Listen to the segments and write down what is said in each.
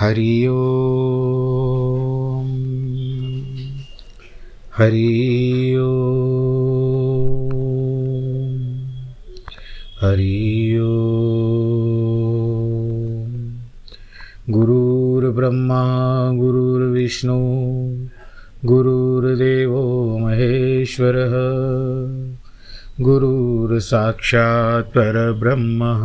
हरि ओम। हरि ओम। हरि ओम। गुरुर्ब्रह्मा गुरुर्विष्णु गुरुर्देवो महेश्वरः गुरुर्साक्षात् परब्रह्मः।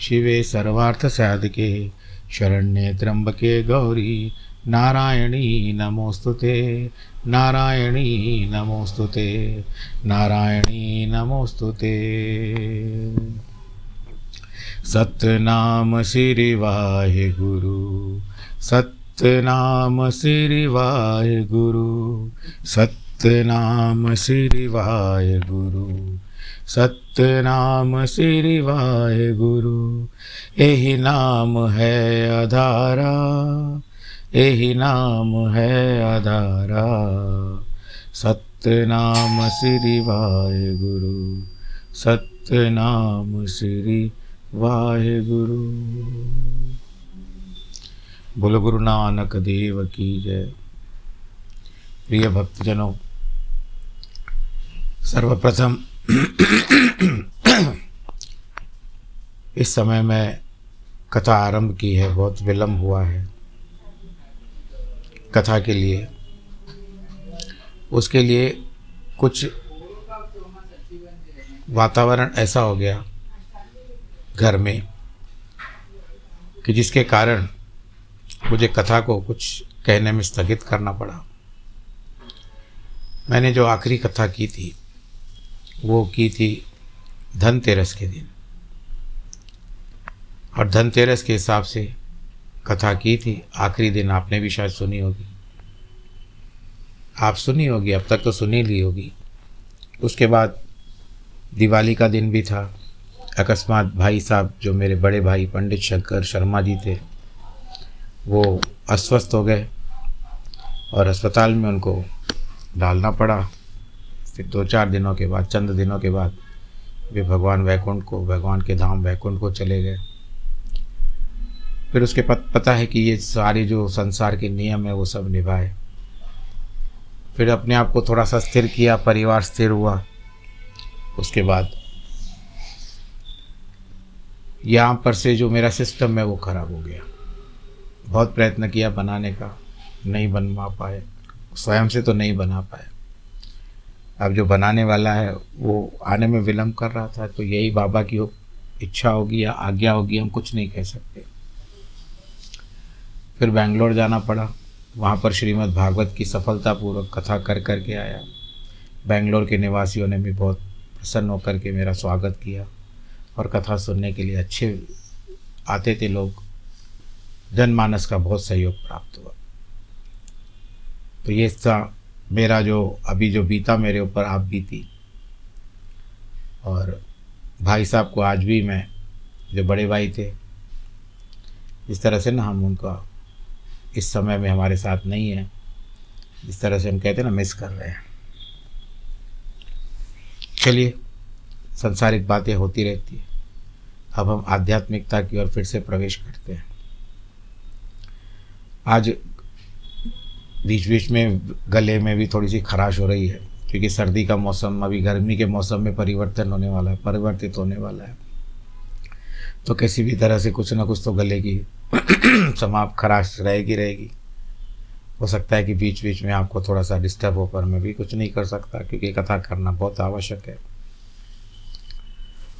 शिवे सर्वार्थसाधिके, शरण्ये त्र्यम्बके गौरी, नारायणी नमोऽस्तु नारायणी नमोऽस्तु ते, नारायणी नमोऽस्तु ते। सतनाम श्री वाहे गुरु, सतनाम श्री वाहे गुरु, सतनाम श्री वाहे गुरु। सतनाम श्री वाहे गुरु। यही नाम है आधारा यही नाम है आधारा सतनाम श्री वाहे गुरु। सतनाम श्री वाहे गुरु। बोल, गुरु नानक देव की जय। प्रिय भक्तजनों, सर्वप्रथम इस समय में कथा आरंभ की है, बहुत विलम्ब हुआ है। कथा के लिए, उसके लिए कुछ वातावरण ऐसा हो गया घर में कि जिसके कारण मुझे कथा को कुछ कहने में स्थगित करना पड़ा। मैंने जो आखिरी कथा की थी वो की थी धनतेरस के दिन। और धनतेरस के हिसाब से कथा की थी। आखिरी दिन आपने भी शायद सुनी होगी। आप सुनी होगी, अब तक तो सुनी ली होगी। उसके बाद दिवाली का दिन भी था। अकस्मात भाई साहब, जो मेरे बड़े भाई पंडित शंकर शर्मा जी थे, वो अस्वस्थ हो गए और अस्पताल में उनको डालना पड़ा। फिर दो चार दिनों के बाद चंद दिनों के बाद वे भगवान वैकुंठ को भगवान के धाम वैकुंठ को चले गए। फिर उसके पत, पता है कि ये सारे जो संसार के नियम है वो सब निभाए। फिर अपने आप को थोड़ा सा स्थिर किया परिवार स्थिर हुआ। उसके बाद यहाँ पर से जो मेरा सिस्टम है वो ख़राब हो गया। बहुत प्रयत्न किया बनाने का नहीं बनवा पाए स्वयं से तो नहीं बना पाए अब जो बनाने वाला है, वो आने में विलम्ब कर रहा था तो यही बाबा की इच्छा होगी या आज्ञा होगी, हम कुछ नहीं कह सकते। फिर बैंगलोर जाना पड़ा। वहाँ पर श्रीमद् भागवत की सफलतापूर्वक कथा कर कर के आया। बैंगलोर के निवासियों ने भी बहुत प्रसन्न होकर के मेरा स्वागत किया और कथा सुनने के लिए अच्छे आते थे लोग। जनमानस का बहुत सहयोग प्राप्त हुआ। तो ये मेरा जो, अभी जो बीता मेरे ऊपर, आप बीती। और भाई साहब को आज भी मैं, जो बड़े भाई थे, इस तरह से ना हम उनका, इस समय में हमारे साथ नहीं है जिस तरह से हम कहते हैं ना मिस कर रहे हैं। चलिए, संसारिक बातें होती रहती है। अब हम आध्यात्मिकता की ओर फिर से प्रवेश करते हैं। आज बीच बीच में गले में भी थोड़ी सी खराश हो रही है, क्योंकि सर्दी का मौसम, अभी गर्मी के मौसम में परिवर्तन होने वाला है, परिवर्तित होने वाला है। तो किसी भी तरह से कुछ ना कुछ तो गले की समाप्त खराश रहेगी रहेगी। हो सकता है कि बीच बीच में आपको थोड़ा सा डिस्टर्ब हो, पर मैं भी कुछ नहीं कर सकता, क्योंकि कथा करना बहुत आवश्यक है।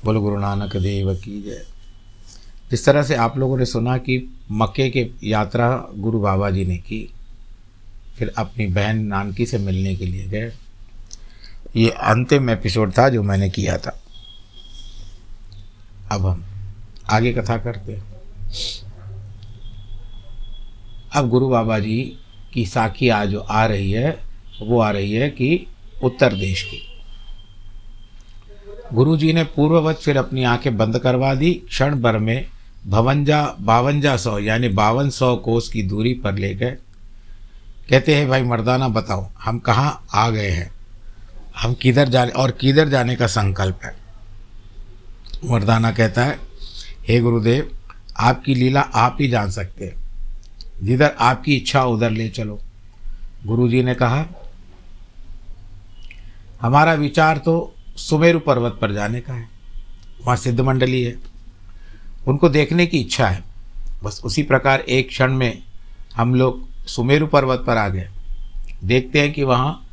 बोलो, गुरु नानक देव की जय। जिस तरह से आप लोगों ने सुना कि मक्के के यात्रा गुरु बाबा जी ने की फिर अपनी बहन नानकी से मिलने के लिए गए। ये अंतिम एपिसोड था जो मैंने किया था। अब हम आगे कथा करते हैं। अब गुरु बाबा जी की साखी आज जो आ रही है, वो आ रही है कि उत्तर देश की। गुरु जी ने पूर्ववत फिर अपनी आँखें बंद करवा दी। क्षण भर में भवंजा, बावंजा सौ, यानी बावन सौ कोस की दूरी पर ले गए। कहते हैं, भाई मर्दाना बताओ, हम कहाँ आ गए हैं? हम किधर जाने और किधर जाने का संकल्प है। मर्दाना कहता है, हे गुरुदेव, आपकी लीला आप ही जान सकते हैं। जिधर आपकी इच्छा, उधर ले चलो। गुरुजी ने कहा, हमारा विचार तो सुमेरु पर्वत पर जाने का है। वहाँ सिद्ध मंडली है। उनको देखने की इच्छा है। बस उसी प्रकार एक क्षण में हम लोग सुमेरु पर्वत पर आ गए। देखते हैं कि वहाँ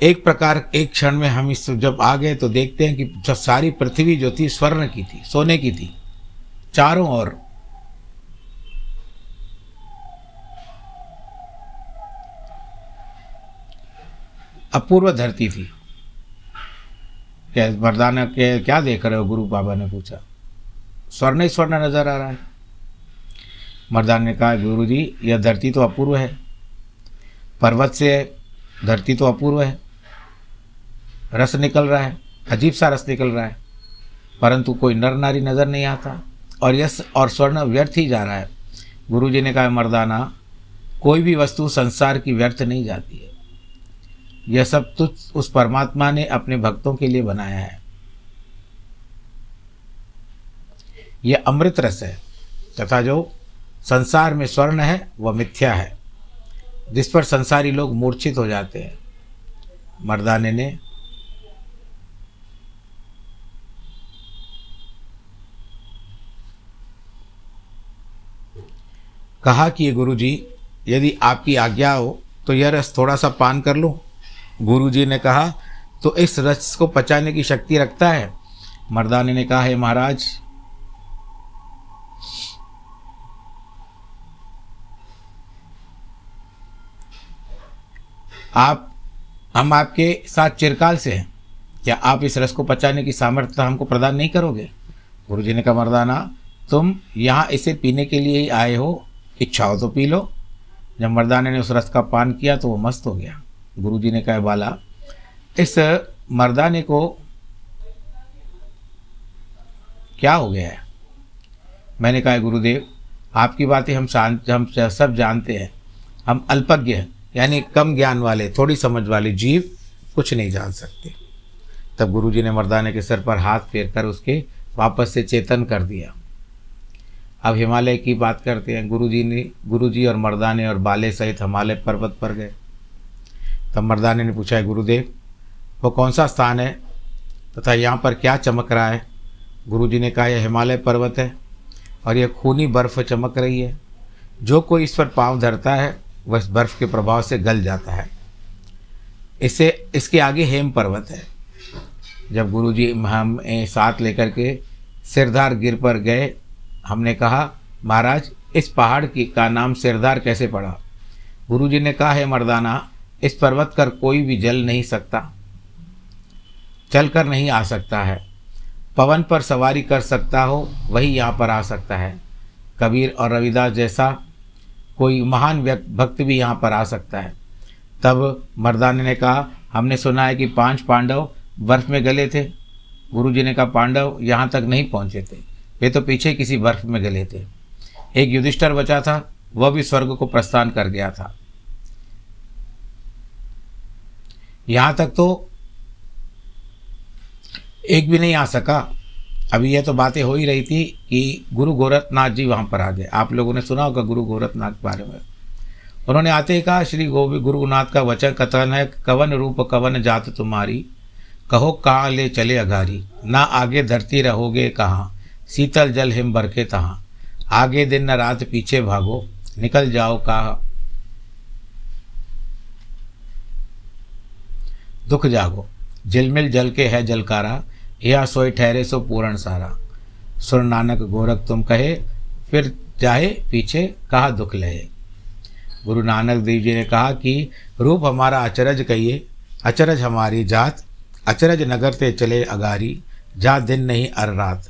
एक प्रकार, एक क्षण में हम इस जब आ गए तो देखते हैं कि जब सारी पृथ्वी जो थी स्वर्ण की थी, सोने की थी, चारों ओर। अपूर्व धरती थी। क्या मर्दाना के क्या देख रहे हो? गुरु बाबा ने पूछा। स्वर्ण ही स्वर्ण नज़र आ रहा है। मर्दान ने कहा गुरु जी यह धरती तो अपूर्व है। पर्वत से धरती तो अपूर्व है। रस निकल रहा है, अजीब सा रस निकल रहा है, परंतु कोई नर नारी नज़र नहीं आता और यस, और स्वर्ण व्यर्थ ही जा रहा है। गुरु जी ने कहा, मर्दाना, कोई भी वस्तु संसार की व्यर्थ नहीं जाती है। यह सब तुझ उस परमात्मा ने अपने भक्तों के लिए बनाया है। यह अमृत रस है, तथा जो संसार में स्वर्ण है, वह मिथ्या है। जिस पर संसारी लोग मूर्छित हो जाते हैं, मर्दाने ने। कहा कि गुरु जी यदि आपकी आज्ञा हो तो यह रस थोड़ा सा पान कर लो? गुरु जी ने कहा तो इस रस को पचाने की शक्ति रखता है। मर्दाने ने कहा, है महाराज आप, हम आपके साथ चिरकाल से हैं। क्या आप इस रस को पचाने की सामर्थ्य हमको प्रदान नहीं करोगे? गुरु जी ने कहा, मर्दाना, तुम यहाँ इसे पीने के लिए ही आए हो। इच्छा हो तो पी लो। जब मर्दाने ने उस रस का पान किया तो वो मस्त हो गया। गुरु जी ने कहा, बाला, इस मर्दाने को क्या हो गया है? मैंने कहा, गुरुदेव, आपकी बातें हम शांत, हम सब जानते हैं। हम अल्पज्ञ यानी कम ज्ञान वाले, थोड़ी समझ वाले जीव कुछ नहीं जान सकते। तब गुरुजी ने मर्दाने के सर पर हाथ फेर कर उसके वापस से चेतन कर दिया। अब हिमालय की बात करते हैं। गुरुजी ने, गुरुजी और मर्दाने और बाले सहित हिमालय पर्वत पर गए। तब मर्दाने ने पूछा, है गुरुदेव, वो कौन सा स्थान है तथा यहाँ पर क्या चमक रहा है? गुरुजी ने कहा, यह हिमालय पर्वत है और यह खूनी बर्फ़ चमक रही है। जो कोई इस पर पाँव धरता है वह बर्फ़ के प्रभाव से गल जाता है। इससे इसके आगे हेम पर्वत है। जब गुरु जी हम साथ लेकर के सिरदार गिर पर गए, हमने कहा, महाराज, इस पहाड़ की, का नाम सिरदार कैसे पड़ा? गुरु जी ने कहा, है मर्दाना, इस पर्वत कर कोई भी जल नहीं सकता, चल कर नहीं आ सकता है। पवन पर सवारी कर सकता हो, वही यहाँ पर आ सकता है। कबीर और रविदास जैसा कोई महान भक्त भी यहाँ पर आ सकता है। तब मर्दाने ने कहा, हमने सुना है कि पाँच पांडव बर्फ़ में गले थे। गुरु जी ने कहा, पांडव यहाँ तक नहीं पहुँचे थे। वे तो पीछे किसी बर्फ़ में गले थे। एक युधिष्ठर बचा था, वह भी स्वर्ग को प्रस्थान कर गया था। यहाँ तक तो एक भी नहीं आ सका। अभी यह तो बातें हो ही रही थी कि गुरु गोरखनाथ जी वहाँ पर आ गए। आप लोगों ने सुना होगा गुरु गोरखनाथ के बारे में। उन्होंने आते ही कहा, श्री गोविंद गुरुनाथ का वचन कथन है, कवन रूप, कवन जात तुम्हारी? कहो, कहाँ ले चले अघारी? ना आगे धरती रहोगे कहाँ? शीतल जल हिम बरखे तहाँ? आगे दिन न रात पीछे भागो, निकल जाओ कहा? दुख जागो। झिलमिल जल के है जलकारा या सोई ठहरे सो पूर्ण सारा। सुर नानक गोरख तुम कहे, फिर चाहे पीछे कहा दुख लहे। गुरु नानक देव जी ने कहा कि रूप हमारा अचरज कहिए, अचरज हमारी जात, अचरज नगर ते चले अगारी, जा दिन नहीं अर रात।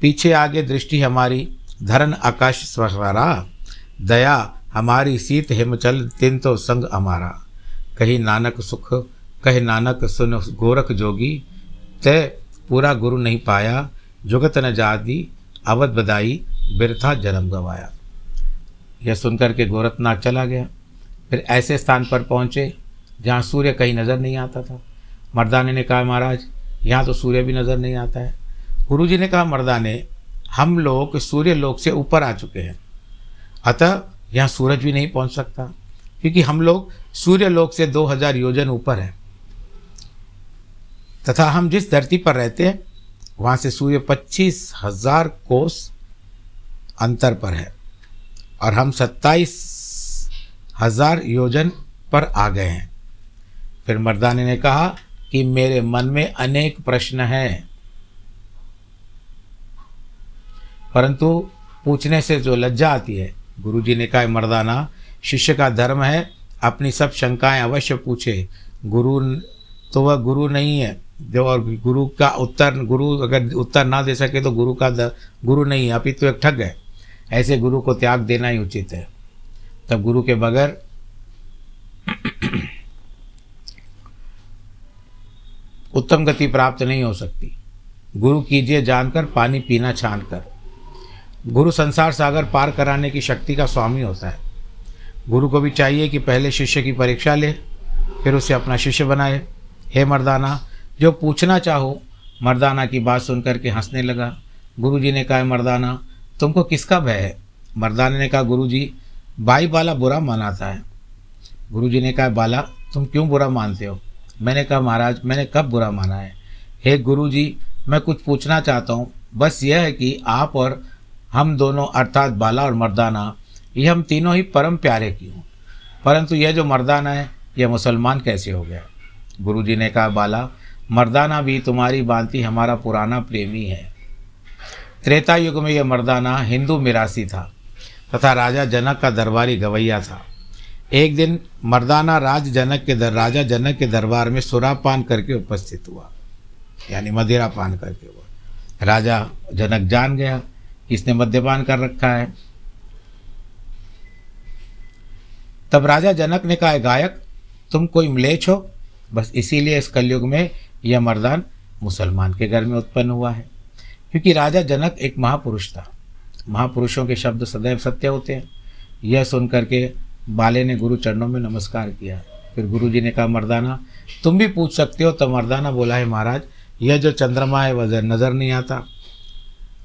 पीछे आगे दृष्टि हमारी, धरन आकाश स्वरा दया हमारी सीत हिमचल, तिन तो संग हमारा कही नानक सुख, कहे नानक सुन गोरख जोगी, ते पूरा गुरु नहीं पाया, जुगत न जादी अवध बदाई बिरथा जन्म गवाया। यह सुनकर के गोरखनाथ चला गया। फिर ऐसे स्थान पर पहुँचे, जहाँ सूर्य कहीं नज़र नहीं आता था। मर्दाने ने कहा, महाराज, यहाँ तो सूर्य भी नज़र नहीं आता है। गुरु जी ने कहा, मर्दाने, हम लोग सूर्य लोक से ऊपर आ चुके हैं। अतः यहाँ सूरज भी नहीं पहुँच सकता, क्योंकि हम लोग सूर्य लोक से दो हज़ार योजन ऊपर हैं। तथा हम जिस धरती पर रहते हैं, वहाँ से सूर्य पच्चीस हज़ार कोस अंतर पर है। और हम सत्ताईस हज़ार योजन पर आ गए हैं। फिर मर्दाने ने कहा कि मेरे मन में अनेक प्रश्न हैं। परंतु पूछने से जो लज्जा आती है गुरु जी ने कहा मर्दाना, शिष्य का धर्म है, अपनी सब शंकाएँ अवश्य पूछे। गुरु तो वह गुरु नहीं है। जो और गुरु का उत्तर, गुरु अगर उत्तर ना दे सके तो गुरु का गुरु नहीं है अभी तो एक ठग है। ऐसे गुरु को त्याग देना ही उचित है। तब गुरु के बगैर उत्तम गति प्राप्त नहीं हो सकती। गुरु कीजिए जानकर, पानी पीना छान कर गुरु संसार सागर पार कराने की शक्ति का स्वामी होता है। गुरु को भी चाहिए कि पहले शिष्य की परीक्षा ले, फिर उसे अपना शिष्य बनाए। हे मर्दाना जो पूछना चाहो, मर्दाना की बात सुनकर के हंसने लगा। गुरु जी ने कहा, मर्दाना, तुमको किसका भय है? मर्दाना ने कहा गुरु जी भाई बाला बुरा मानाता है। गुरु जी ने कहा, बाला, तुम क्यों बुरा मानते हो? मैंने कहा, महाराज, मैंने कब बुरा माना है? हे गुरु जी मैं कुछ पूछना चाहता हूँ। बस यह है कि आप और हम दोनों, अर्थात बाला और मर्दाना, ये हम तीनों ही परम प्यारे की हूँ परंतु यह जो मर्दाना है, यह मुसलमान कैसे हो गया? गुरु जी ने कहा, बाला मर्दाना भी तुम्हारी बांति हमारा पुराना प्रेमी है। त्रेता युग में यह मर्दाना हिंदू मिरासी था, तथा राजा जनक का दरबारी गवैया था। एक दिन मर्दाना राज जनक के दर, राजा जनक के दरबार में सुरापान करके उपस्थित हुआ, यानी मदिरा पान करके हुआ। राजा जनक जान गया, इसने मद्यपान कर रखा है। तब राजा जनक ने कहा गायक, तुम कोई म्लेच हो? बस इसीलिए इस कलयुग में यह मर्दान मुसलमान के घर में उत्पन्न हुआ है। क्योंकि राजा जनक एक महापुरुष था। महापुरुषों के शब्द सदैव सत्य होते हैं। यह सुन करके बाले ने गुरु चरणों में नमस्कार किया। फिर गुरु जी ने कहा, मर्दाना, तुम भी पूछ सकते हो। तो मर्दाना बोला, है महाराज, यह जो चंद्रमा है, वह नज़र नहीं आता।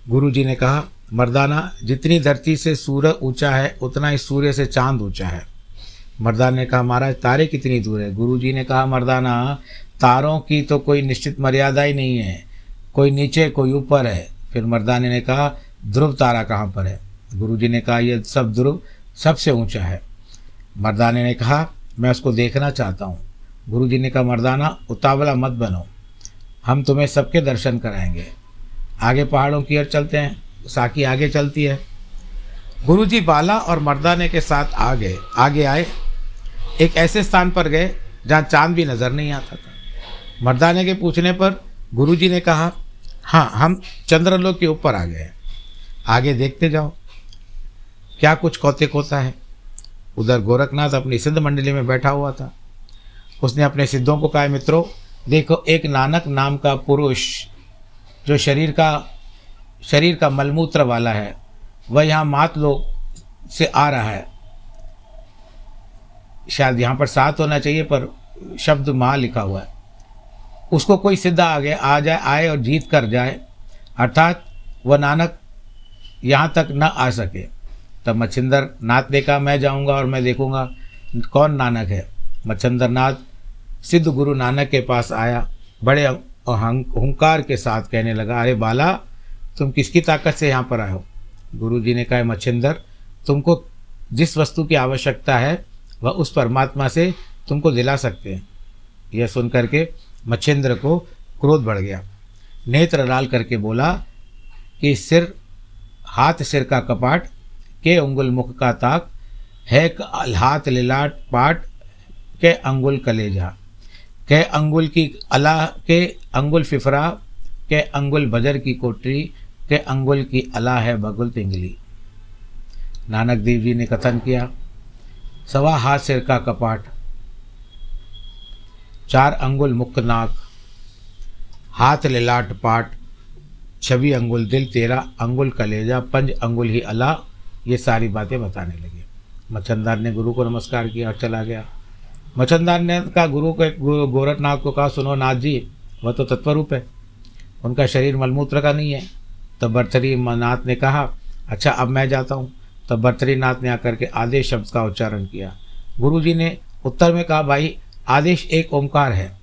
गुरु जी ने कहा, मर्दाना, जितनी धरती से सूर्य ऊँचा है, उतना ही सूर्य से चाँद ऊँचा है। मर्दाना ने कहा, महाराज, तारे कितनी दूर है? गुरु जी ने कहा, मर्दाना, तारों की तो कोई निश्चित मर्यादा ही नहीं है। कोई नीचे, कोई ऊपर है। फिर मर्दाने ने कहा, ध्रुव तारा कहाँ पर है? गुरु जी ने कहा यह सब ध्रुव सबसे ऊँचा है। मर्दाने ने कहा, मैं उसको देखना चाहता हूँ। गुरु जी ने कहा, मर्दाना, उतावला मत बनो। हम तुम्हें सबके दर्शन कराएँगे। आगे पहाड़ों की ओर चलते हैं। साकी आगे चलती है। गुरुजी बाला और मर्दाने के साथ आ गए आगे आए। एक ऐसे स्थान पर गए जहाँ चाँद भी नज़र नहीं आता था। मर्दाने के पूछने पर गुरुजी ने कहा हाँ हम चंद्रलोक के ऊपर आ गए आगे देखते जाओ। क्या कुछ कौते कोता है? उधर गोरखनाथ अपनी सिद्ध मंडली में बैठा हुआ था। उसने अपने सिद्धों को कहा, मित्रों, देखो, एक नानक नाम का पुरुष जो शरीर का शरीर का मलमूत्र वाला है, वह यहाँ मात लोग से आ रहा है। शायद यहाँ पर सात होना चाहिए, पर शब्द माँ लिखा हुआ है। उसको कोई सिद्धा आ गया आ जाए, आए और जीत कर जाए, अर्थात वह नानक यहाँ तक न आ सके। तब मच्छिंदर नाथ ने कहा मैं जाऊँगा और मैं देखूँगा कौन नानक है। मच्छिंदर नाथ सिद्ध गुरु नानक के पास आया, बड़े अहंकार के साथ कहने लगा, अरे बाला, तुम किसकी ताकत से यहाँ पर आए हो? गुरु जी ने कहा, मच्छिंदर, तुमको जिस वस्तु की आवश्यकता है वह उस परमात्मा से तुमको दिला सकते हैं। यह सुन करके मच्छिंद्र को क्रोध बढ़ गया। नेत्र लाल करके बोला कि सिर, हाथ सिर का कपाट, के अंगुल मुख का ताक, है हाथ लिलाट पाट, के अंगुल कलेजा, के अंगुल की अला, के अंगुल फिफरा, के अंगुल बजर की कोटरी, के अंगुल की अला है बगुल तिंगली। नानक देव जी ने कथन किया। सवा हाथ सिर का कपाट, चार अंगुल मुख नाक, हाथ लिलाट पाट, छवि अंगुल दिल तेरा, अंगुल कलेजा, पंज अंगुल ही अला, ये सारी बातें बताने लगे। मच्छनदार ने गुरु को नमस्कार किया और चला गया। मच्छनदार ने कहा, गुरु को गोरखनाथ को कहा, सुनो नाथ जी, वह तो तत्वरूप है। उनका शरीर मलमूत्र का नहीं है। तब भरथरी नाथ ने कहा अच्छा अब मैं जाता हूँ। तब भरथरी नाथ ने आकर के आदेश शब्द का उच्चारण किया। गुरु जी ने उत्तर में कहा, भाई, आदेश एक ओंकार है।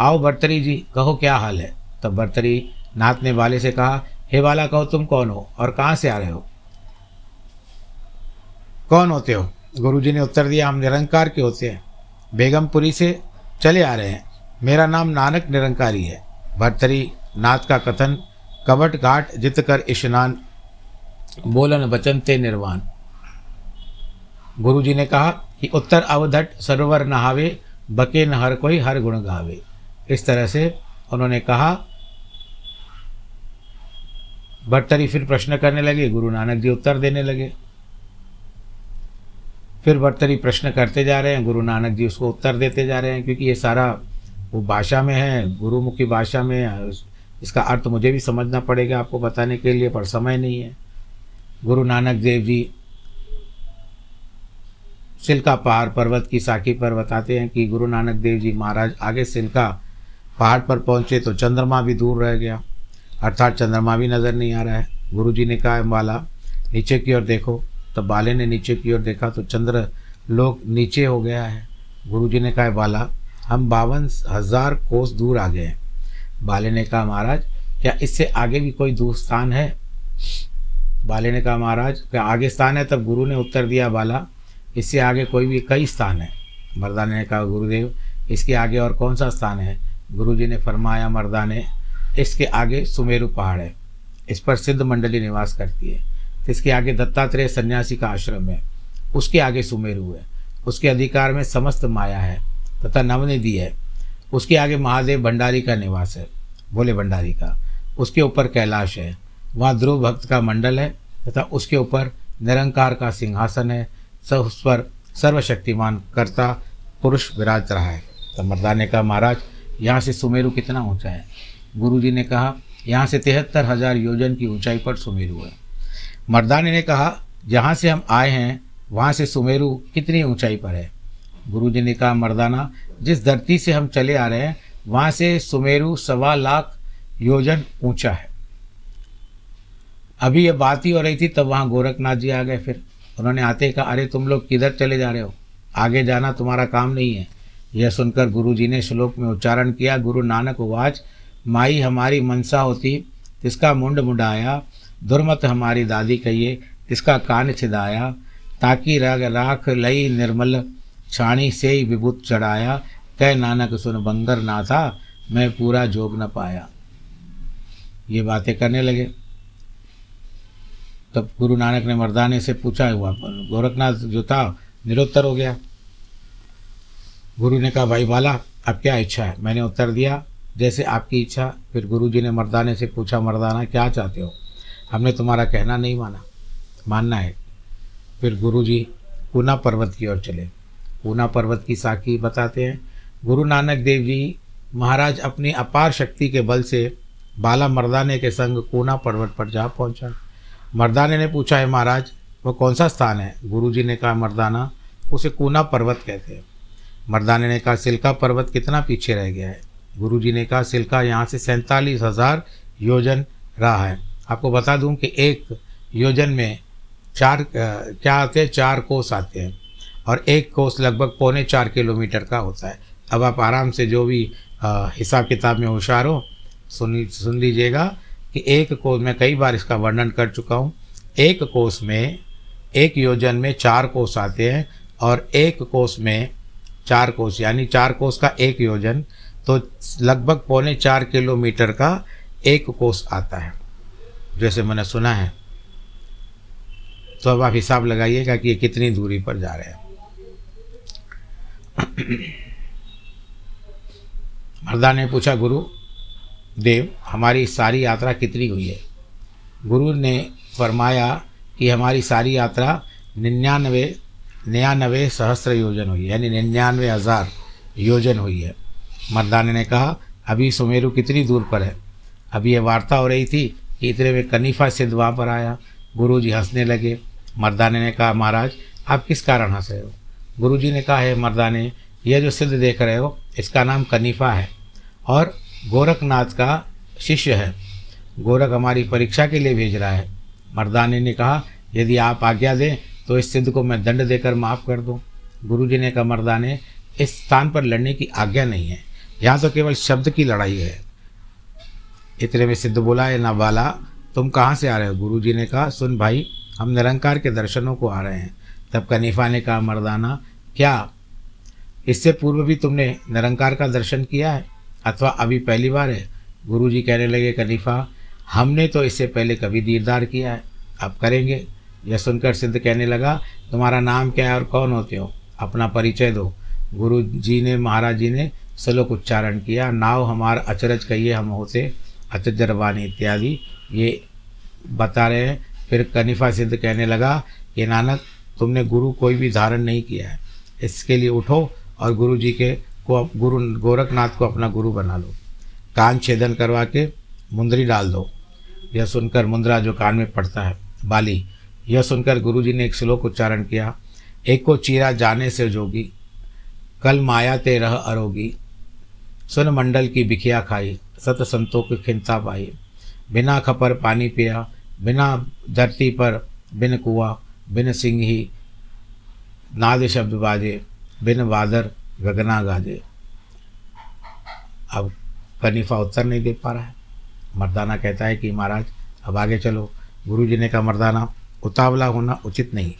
आओ भरतरी जी, कहो क्या हाल है? तब भरतरी नाथ ने वाले से कहा, हे वाला कहो तुम कौन हो और कहाँ से आ रहे हो? कौन होते हो? गुरुजी ने उत्तर दिया, हम निरंकार के होते हैं। बेगमपुरी से चले आ रहे हैं। मेरा नाम नानक निरंकारी है। भरतरी नाथ का कथन कवट घाट जित कर स्नान बोलन वचन ते निर्वाण। गुरु जी ने कहा कि उत्तर अवधट सरोवर नहावे, बके न हर कोई हर गुण गावे। इस तरह से उन्होंने कहा। भट्टरी फिर प्रश्न करने लगे, गुरु नानक जी उत्तर देने लगे। फिर भट्टरी प्रश्न करते जा रहे हैं, गुरु नानक जी उसको उत्तर देते जा रहे हैं, क्योंकि ये सारा वो भाषा में है, गुरुमुखी भाषा में, इसका अर्थ मुझे भी समझना पड़ेगा आपको बताने के लिए, पर समय नहीं है। गुरु नानक देव जी सिल्का पहाड़ पर्वत की साखी पर बताते हैं कि गुरु नानक देव जी महाराज आगे सिल्का पहाड़ पर पहुँचे तो चंद्रमा भी दूर रह गया। अर्थात चंद्रमा भी नज़र नहीं आ रहा है। गुरु जी ने कहा, बाला, नीचे की ओर देखो। तो बाले ने नीचे की ओर देखा तो चंद्र लोग नीचे हो गया है। गुरु जी ने कहा, बाला, हम बावन हज़ार कोस दूर आ गए हैं। बाले ने कहा, महाराज, क्या इससे आगे भी कोई दूर स्थान है? बाले ने कहा, महाराज आगे स्थान है, तब गुरु ने उत्तर दिया, बाला, इससे आगे कोई भी, कई स्थान है। मर्दाने ने कहा, गुरुदेव, इसके आगे और कौन सा स्थान है? गुरु जी ने फरमाया, मर्दाने, इसके आगे सुमेरु पहाड़ है, इस पर सिद्ध मंडली निवास करती है, इसके आगे दत्तात्रेय सन्यासी का आश्रम है, उसके आगे सुमेरु है, उसके अधिकार में समस्त माया है, तथा नवनिधि है, उसके आगे महादेव भंडारी का निवास है। भोले भंडारी का, उसके ऊपर कैलाश है वहाँ ध्रुव भक्त का मंडल है तथा उसके ऊपर निरंकार का सिंहासन है, सब उस पर सर्वशक्तिमान करता पुरुष विराज रहा है। तो मर्दाने का महाराज, यहाँ से सुमेरु कितना ऊँचा है? गुरु जी ने कहा, यहाँ से तिहत्तर हज़ार योजन की ऊंचाई पर सुमेरु है। मर्दाने ने कहा, जहाँ से हम आए हैं, वहाँ से सुमेरु कितनी ऊंचाई पर है? गुरु जी ने कहा, मर्दाना, जिस धरती से हम चले आ रहे हैं, वहाँ से सुमेरु सवा लाख योजन ऊँचा है। अभी ये बात ही हो रही थी, तब वहाँ गोरखनाथ जी आ गए फिर। उन्होंने आते कहा, अरे, तुम लोग किधर चले जा रहे हो? आगे जाना तुम्हारा काम नहीं है। यह सुनकर गुरु जी ने श्लोक में उच्चारण किया, गुरु नानक उवाच, माई हमारी मनसा होती, तिसका मुंड मुंडाया, दुर्मत हमारी दादी कहिए, तिसका कान छिदाया, ताकि राग राख लई निर्मल, छाणी से ही विभूत चढ़ाया, कह नानक सुन बंगर ना था मैं पूरा जोग न पाया। ये बातें करने लगे। तब गुरु नानक ने मर्दाने से पूछा, हुआ, गोरखनाथ जो था, निरुत्तर हो गया? गुरु ने कहा, भाई बाला, अब क्या इच्छा है? मैंने उत्तर दिया, जैसे आपकी इच्छा। फिर गुरु जी ने मर्दाने से पूछा, मर्दाना, क्या चाहते हो? हमने तुम्हारा कहना नहीं माना, मानना है। फिर गुरु जी पूना पर्वत की ओर चले। पूना पर्वत की साखी बताते हैं, गुरु नानक देव जी, महाराज अपनी अपार शक्ति के बल से बाला मर्दाने के संग पूना पर्वत पर जा पहुँचा। मर्दाने ने पूछा, है महाराज वो कौन सा स्थान है? गुरु जी ने कहा, मर्दाना, उसे कूना पर्वत कहते हैं. मर्दाने ने कहा, सिल्का पर्वत कितना पीछे रह गया है? गुरु जी ने कहा, सिल्का यहाँ से सैंतालीस हज़ार योजन रहा है। आपको बता दूँ कि एक योजन में चार क्या आते हैं? चार कोस आते हैं और एक कोस लगभग पौने चार किलोमीटर का होता है। अब आप आराम से जो भी हिसाब किताब में होशियार हो, सुन सुन लीजिएगा कि एक कोस में कई बार इसका वर्णन कर चुका हूँ। एक कोस में, एक योजन में चार कोस आते हैं और एक कोस में चार कोस, यानी चार कोस का एक योजन तो लगभग पौने चार किलोमीटर का एक कोस आता है। जैसे मैंने सुना है। तो अब आप हिसाब लगाइएगा कि ये कितनी दूरी पर जा रहे हैं। मर्दा ने पूछा, गुरु देव, हमारी सारी यात्रा कितनी हुई है? गुरु ने फरमाया कि हमारी सारी यात्रा निन्यानवे निन्यानवे सहस्त्र योजन हुई यानी निन्यानवे हज़ार योजन हुई है। मर्दाने ने कहा, अभी सुमेरु कितनी दूर पर है? अभी यह वार्ता हो रही थी कि इतने में कनीफा सिद्ध वहाँ पर आया। गुरु जी हंसने लगे। मर्दाने ने कहा, महाराज, आप किस कारण हंस रहे हो? गुरु जी ने कहा, है मर्दाने यह जो सिद्ध देख रहे हो, इसका नाम कनीफा है और गोरखनाथ का शिष्य है। गोरख हमारी परीक्षा के लिए भेज रहा है। मर्दाने ने कहा, यदि आप आज्ञा दें तो इस सिद्ध को मैं दंड देकर माफ़ कर दूँ। गुरु जी ने कहा, मर्दाने, इस स्थान पर लड़ने की आज्ञा नहीं है। यहाँ तो केवल शब्द की लड़ाई है। इतने में सिद्ध बोला है ना वाला तुम कहाँ से आ रहे हो? गुरु जी ने कहा, सुन भाई, हम निरंकार के दर्शनों को आ रहे हैं। तब कनीफा ने कहा, मर्दाना, क्या इससे पूर्व भी तुमने निरंकार का दर्शन किया है? अथवा अभी पहली बार है गुरु जी कहने लगे, कनीफा, हमने तो इससे पहले कभी दीरदार किया है। अब करेंगे? यह सुनकर सिद्ध कहने लगा, तुम्हारा नाम क्या है और कौन होते हो? अपना परिचय दो। गुरु जी ने, महाराज जी ने सलोक उच्चारण किया, नाव हमार अचरज कहिए हम होते अचजरवानी इत्यादि। ये बता रहे हैं। फिर कनिफा सिद्ध कहने लगा कि नानक, तुमने गुरु कोई भी धारण नहीं किया है। इसके लिए उठो और गुरु जी के को गुरु, गोरखनाथ को अपना गुरु बना लो। कान छेदन करवा के मुंदरी डाल दो। यह सुनकर मुंद्रा जो कान में पड़ता है, बाली, यह सुनकर गुरु जी ने एक श्लोक उच्चारण किया, एक को चीरा जाने से जोगी, कल माया ते रह अरोगी। सुन मंडल की बिखिया खाई, सत संतों की खिंता पाई। बिना खपर पानी पिया, बिना धरती पर बिन कुआ, बिन सिंही नाद शब्द बाजे, बिन वादर गगना गाजे अब कनीफा उत्तर नहीं दे पा रहा है। मर्दाना कहता है कि महाराज, अब आगे चलो। गुरु जी ने कहा, मर्दाना, उतावला होना उचित नहीं।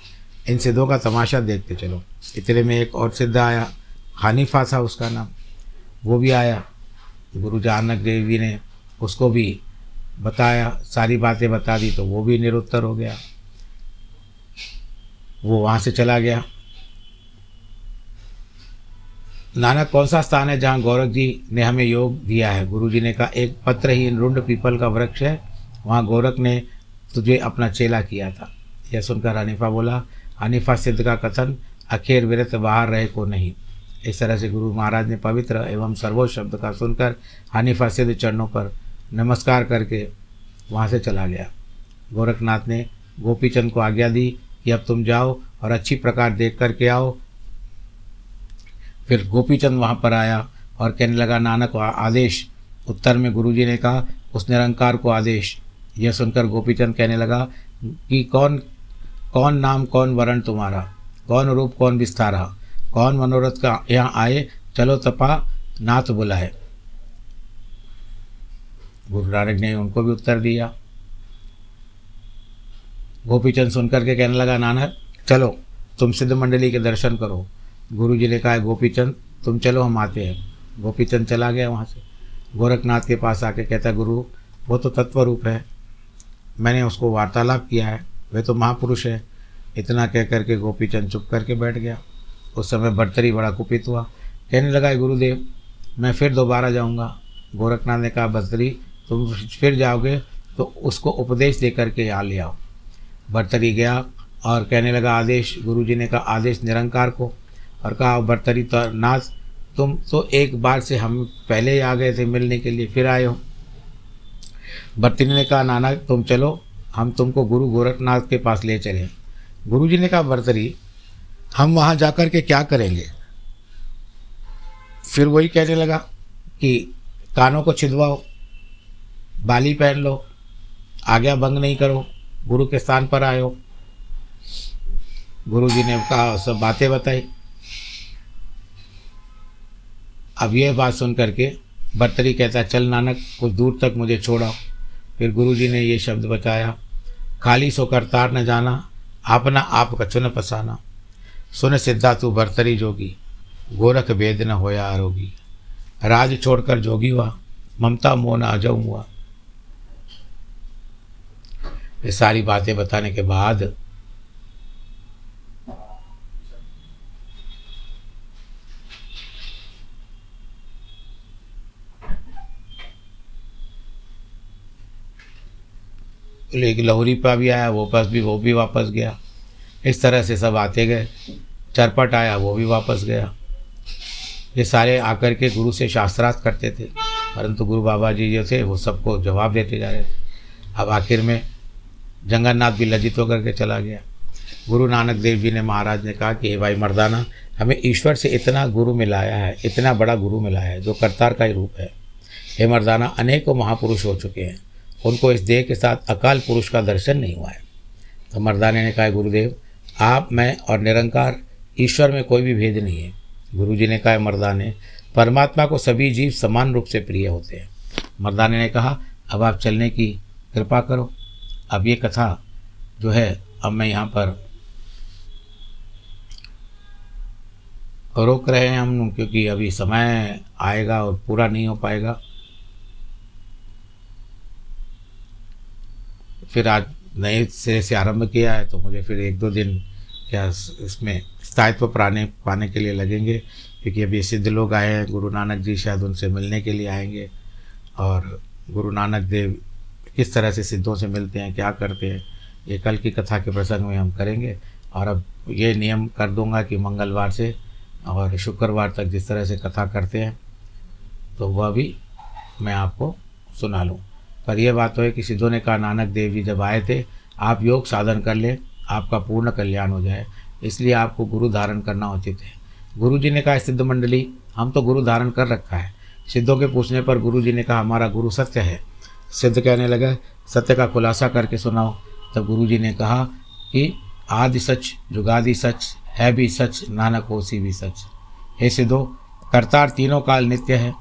इन सिद्धों का तमाशा देखते चलो। इतने में एक और सिद्ध आया, हानिफा था उसका नाम। वो भी आया। गुरु जानक देव जी ने उसको भी बताया, सारी बातें बता दी तो वो भी निरुत्तर हो गया। वो वहाँ से चला गया। नानक, कौन सा स्थान है जहाँ गौरव जी ने हमें योग दिया है? गुरु जी ने कहा, एक पत्रहीन रुंड पीपल का वृक्ष है। वहाँ गोरख ने तुझे अपना चेला किया था। यह सुनकर हनीफा बोला, हनीफा सिद्ध का कथन, अखेर विरत बाहर रहे को नहीं। इस तरह से गुरु महाराज ने पवित्र एवं सर्वोच्च शब्द का सुनकर हनीफा सिद्ध चरणों पर नमस्कार करके वहाँ से चला गया। गोरखनाथ ने गोपीचंद को आज्ञा दी कि अब तुम जाओ और अच्छी प्रकार देख कर के आओ। फिर गोपीचंद वहाँ पर आया और कहने लगा, नानक आदेश। उत्तर में गुरुजी ने कहा, उस निरंकार को आदेश। यह सुनकर गोपीचंद कहने लगा कि कौन कौन नाम, कौन वरण तुम्हारा? कौन रूप, कौन विस्तारा? कौन मनोरथ का यहाँ आए? चलो तपा, नाथ बुलाए। गुरु नानक ने उनको भी उत्तर दिया। गोपीचंद सुनकर के कहने लगा, नानक, चलो, तुम सिद्ध मंडली के दर्शन करो। गुरु जी ने कहा गोपीचंद, तुम चलो, हम आते हैं. गोपीचंद चला गया वहाँ से। गोरखनाथ के पास आके कहता, गुरु, वो तो तत्व रूप है। मैंने उसको वार्तालाप किया है। वे तो महापुरुष है। इतना कह करके गोपी चंद चुप करके बैठ गया। उस समय भरतरी बड़ा कुपित हुआ। कहने लगा गुरुदेव, मैं फिर दोबारा जाऊँगा। गोरखनाथ ने कहा भरतरी तुम फिर जाओगे तो उसको उपदेश दे करके यहाँ ले आओ। भरतरी गया और कहने लगा, आदेश गुरु जी ने कहा, आदेश निरंकार को और कहा भरतरी तो नाथ तुम तो एक बार से हम पहले ही आ गए थे मिलने के लिए, फिर आए हो। भरतरी ने कहा, नाना, तुम चलो, हम तुमको गुरु गोरखनाथ के पास ले चले गुरु जी ने कहा भरतरी हम वहाँ जा कर के क्या करेंगे? फिर वही कहने लगा कि, कानों को छिदवाओ, बाली पहन लो, आज्ञा भंग नहीं करो, गुरु के स्थान पर आयो गुरु जी ने कहा, सब बातें बताई। अब यह बात सुन करके भरतरी कहता, चल नानक, कुछ दूर तक मुझे छोड़ाओ फिर गुरु जी ने ये शब्द बताया, खाली सो करतार न जाना अपना आप कछु न पसाना। सुन सिद्धा तू भरतरी जोगी, गोरख भेद न होया आरोगी। राज छोड़कर जोगी हुआ, ममता मोह न अजम हुआ। ये सारी बातें बताने के बाद लहरी पा भी आया, वो पास भी, वो भी वापस गया। इस तरह से सब आते गए। चरपट आया, वो भी वापस गया। ये सारे आकर के गुरु से शास्त्रार्थ करते थे। परंतु गुरु बाबा जी जो थे, वो सबको जवाब देते जा रहे थे। अब आखिर में जंगन्नाथ भी लज्जित होकर के चला गया। गुरु नानक देव जी ने महाराज ने कहा कि, हे भाई मर्दाना, हमें ईश्वर से इतना गुरु मिलाया है, इतना बड़ा गुरु मिला है, जो करतार का ही रूप है। हे मर्दाना, अनेकों महापुरुष हो चुके हैं। उनको इस देह के साथ अकाल पुरुष का दर्शन नहीं हुआ है। तो मर्दाने ने कहा, गुरुदेव, आप, मैं और निरंकार ईश्वर में कोई भी भेद नहीं है। गुरु जी ने कहा, मर्दाने, परमात्मा को सभी जीव समान रूप से प्रिय होते हैं। मर्दाने ने कहा, अब आप चलने की कृपा करो। अब ये कथा जो है, अब मैं यहाँ पर रोक रहे हैं हम, क्योंकि अभी समय आएगा और पूरा नहीं हो पाएगा। फिर आज नए सिरे से आरंभ किया है तो मुझे फिर एक दो दिन क्या इसमें स्थायित्व पाने पाने के लिए लगेंगे, क्योंकि अभी सिद्ध लोग आए हैं, गुरु नानक जी शायद उनसे मिलने के लिए आएँगे, और गुरु नानक देव किस तरह से सिद्धों से मिलते हैं, क्या करते हैं, ये कल की कथा के प्रसंग में हम करेंगे, और अब ये नियम कर दूँगा कि मंगलवार से और शुक्रवार तक जिस तरह से कथा करते हैं तो वह भी मैं आपको सुना लूँ। पर यह बात तो है कि सिद्धों ने कहा, नानक देव जी जब आए थे, आप योग साधन कर लें, आपका पूर्ण कल्याण हो जाए। इसलिए आपको गुरु धारण करना उचित है। गुरु जी ने कहा, सिद्ध मंडली, हम तो गुरु धारण कर रखा है। सिद्धों के पूछने पर गुरु जी ने कहा, हमारा गुरु सत्य है। सिद्ध कहने लगा, सत्य का खुलासा करके सुनाओ। तब गुरु जी ने कहा कि, आदि सच जुगादि सच, है भी सच, नानक होसी भी सच। हे सिद्धो, करतार तीनों काल नित्य है।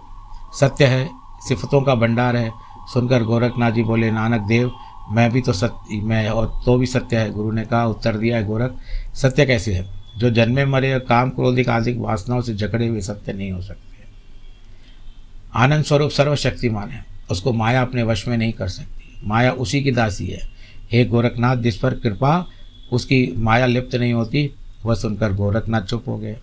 सत्य है, सिफतों का भंडार है। सुनकर गोरखनाथ जी बोले, नानक देव, मैं भी तो सत्य मैं और तो भी सत्य है। गुरु ने कहा, उत्तर दिया है गोरख, सत्य कैसे है? जो जन्मे मरे और काम क्रोधिक आदि वासनाओं से जकड़े हुए सत्य नहीं हो सकते। आनंद स्वरूप सर्वशक्तिमान है, उसको माया अपने वश में नहीं कर सकती। माया उसी की दासी है। हे गोरखनाथ, जिस पर कृपा, उसकी माया लिप्त नहीं होती, वह सुनकर गोरखनाथ चुप हो गए।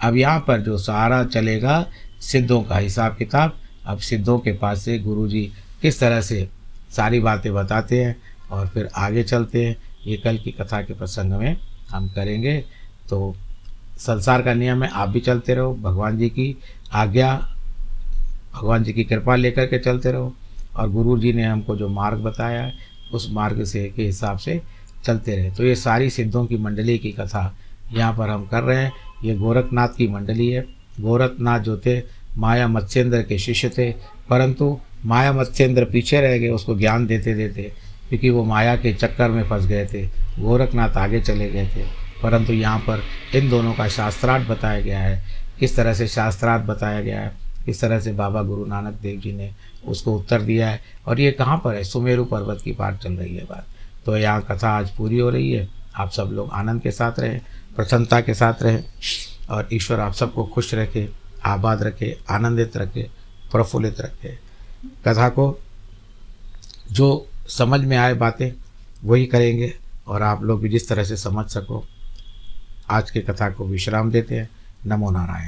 अब यहाँ पर जो सारा चलेगा, सिद्धों का हिसाब किताब अब सिद्धों के पास से गुरु जी किस तरह से सारी बातें बताते हैं और फिर आगे चलते हैं। ये कल की कथा के प्रसंग में हम करेंगे। तो संसार का नियम है, आप भी चलते रहो, भगवान जी की आज्ञा, भगवान जी की कृपा लेकर के चलते रहो। और गुरु जी ने हमको जो मार्ग बताया है, उस मार्ग से के हिसाब से चलते रहे। तो ये सारी सिद्धों की मंडली की कथा यहाँ पर हम कर रहे हैं। ये गोरखनाथ की मंडली है। गोरखनाथ जो थे, माया मत्स्येंद्र के शिष्य थे, परंतु माया मत्स्येंद्र पीछे रह गए, उसको ज्ञान देते देते, क्योंकि वो माया के चक्कर में फंस गए थे, गोरखनाथ आगे चले गए थे। परंतु यहाँ पर इन दोनों का शास्त्रार्थ बताया गया है। किस तरह से शास्त्रार्थ बताया गया है। किस तरह से बाबा गुरु नानक देव जी ने उसको उत्तर दिया है। और ये कहाँ पर है? सुमेरु पर्वत की बात चल रही है बात। तो यहाँ कथा आज पूरी हो रही है। आप सब लोग आनंद के साथ रहें, प्रसन्नता के साथ रहें, और ईश्वर आप सबको खुश रखे, आबाद रखे, आनंदित रखे, प्रफुल्लित रखे। कथा को, जो समझ में आए बातें, वही करेंगे और आप लोग भी जिस तरह से समझ सको, आज की कथा को विश्राम देते हैं। नमो नारायण।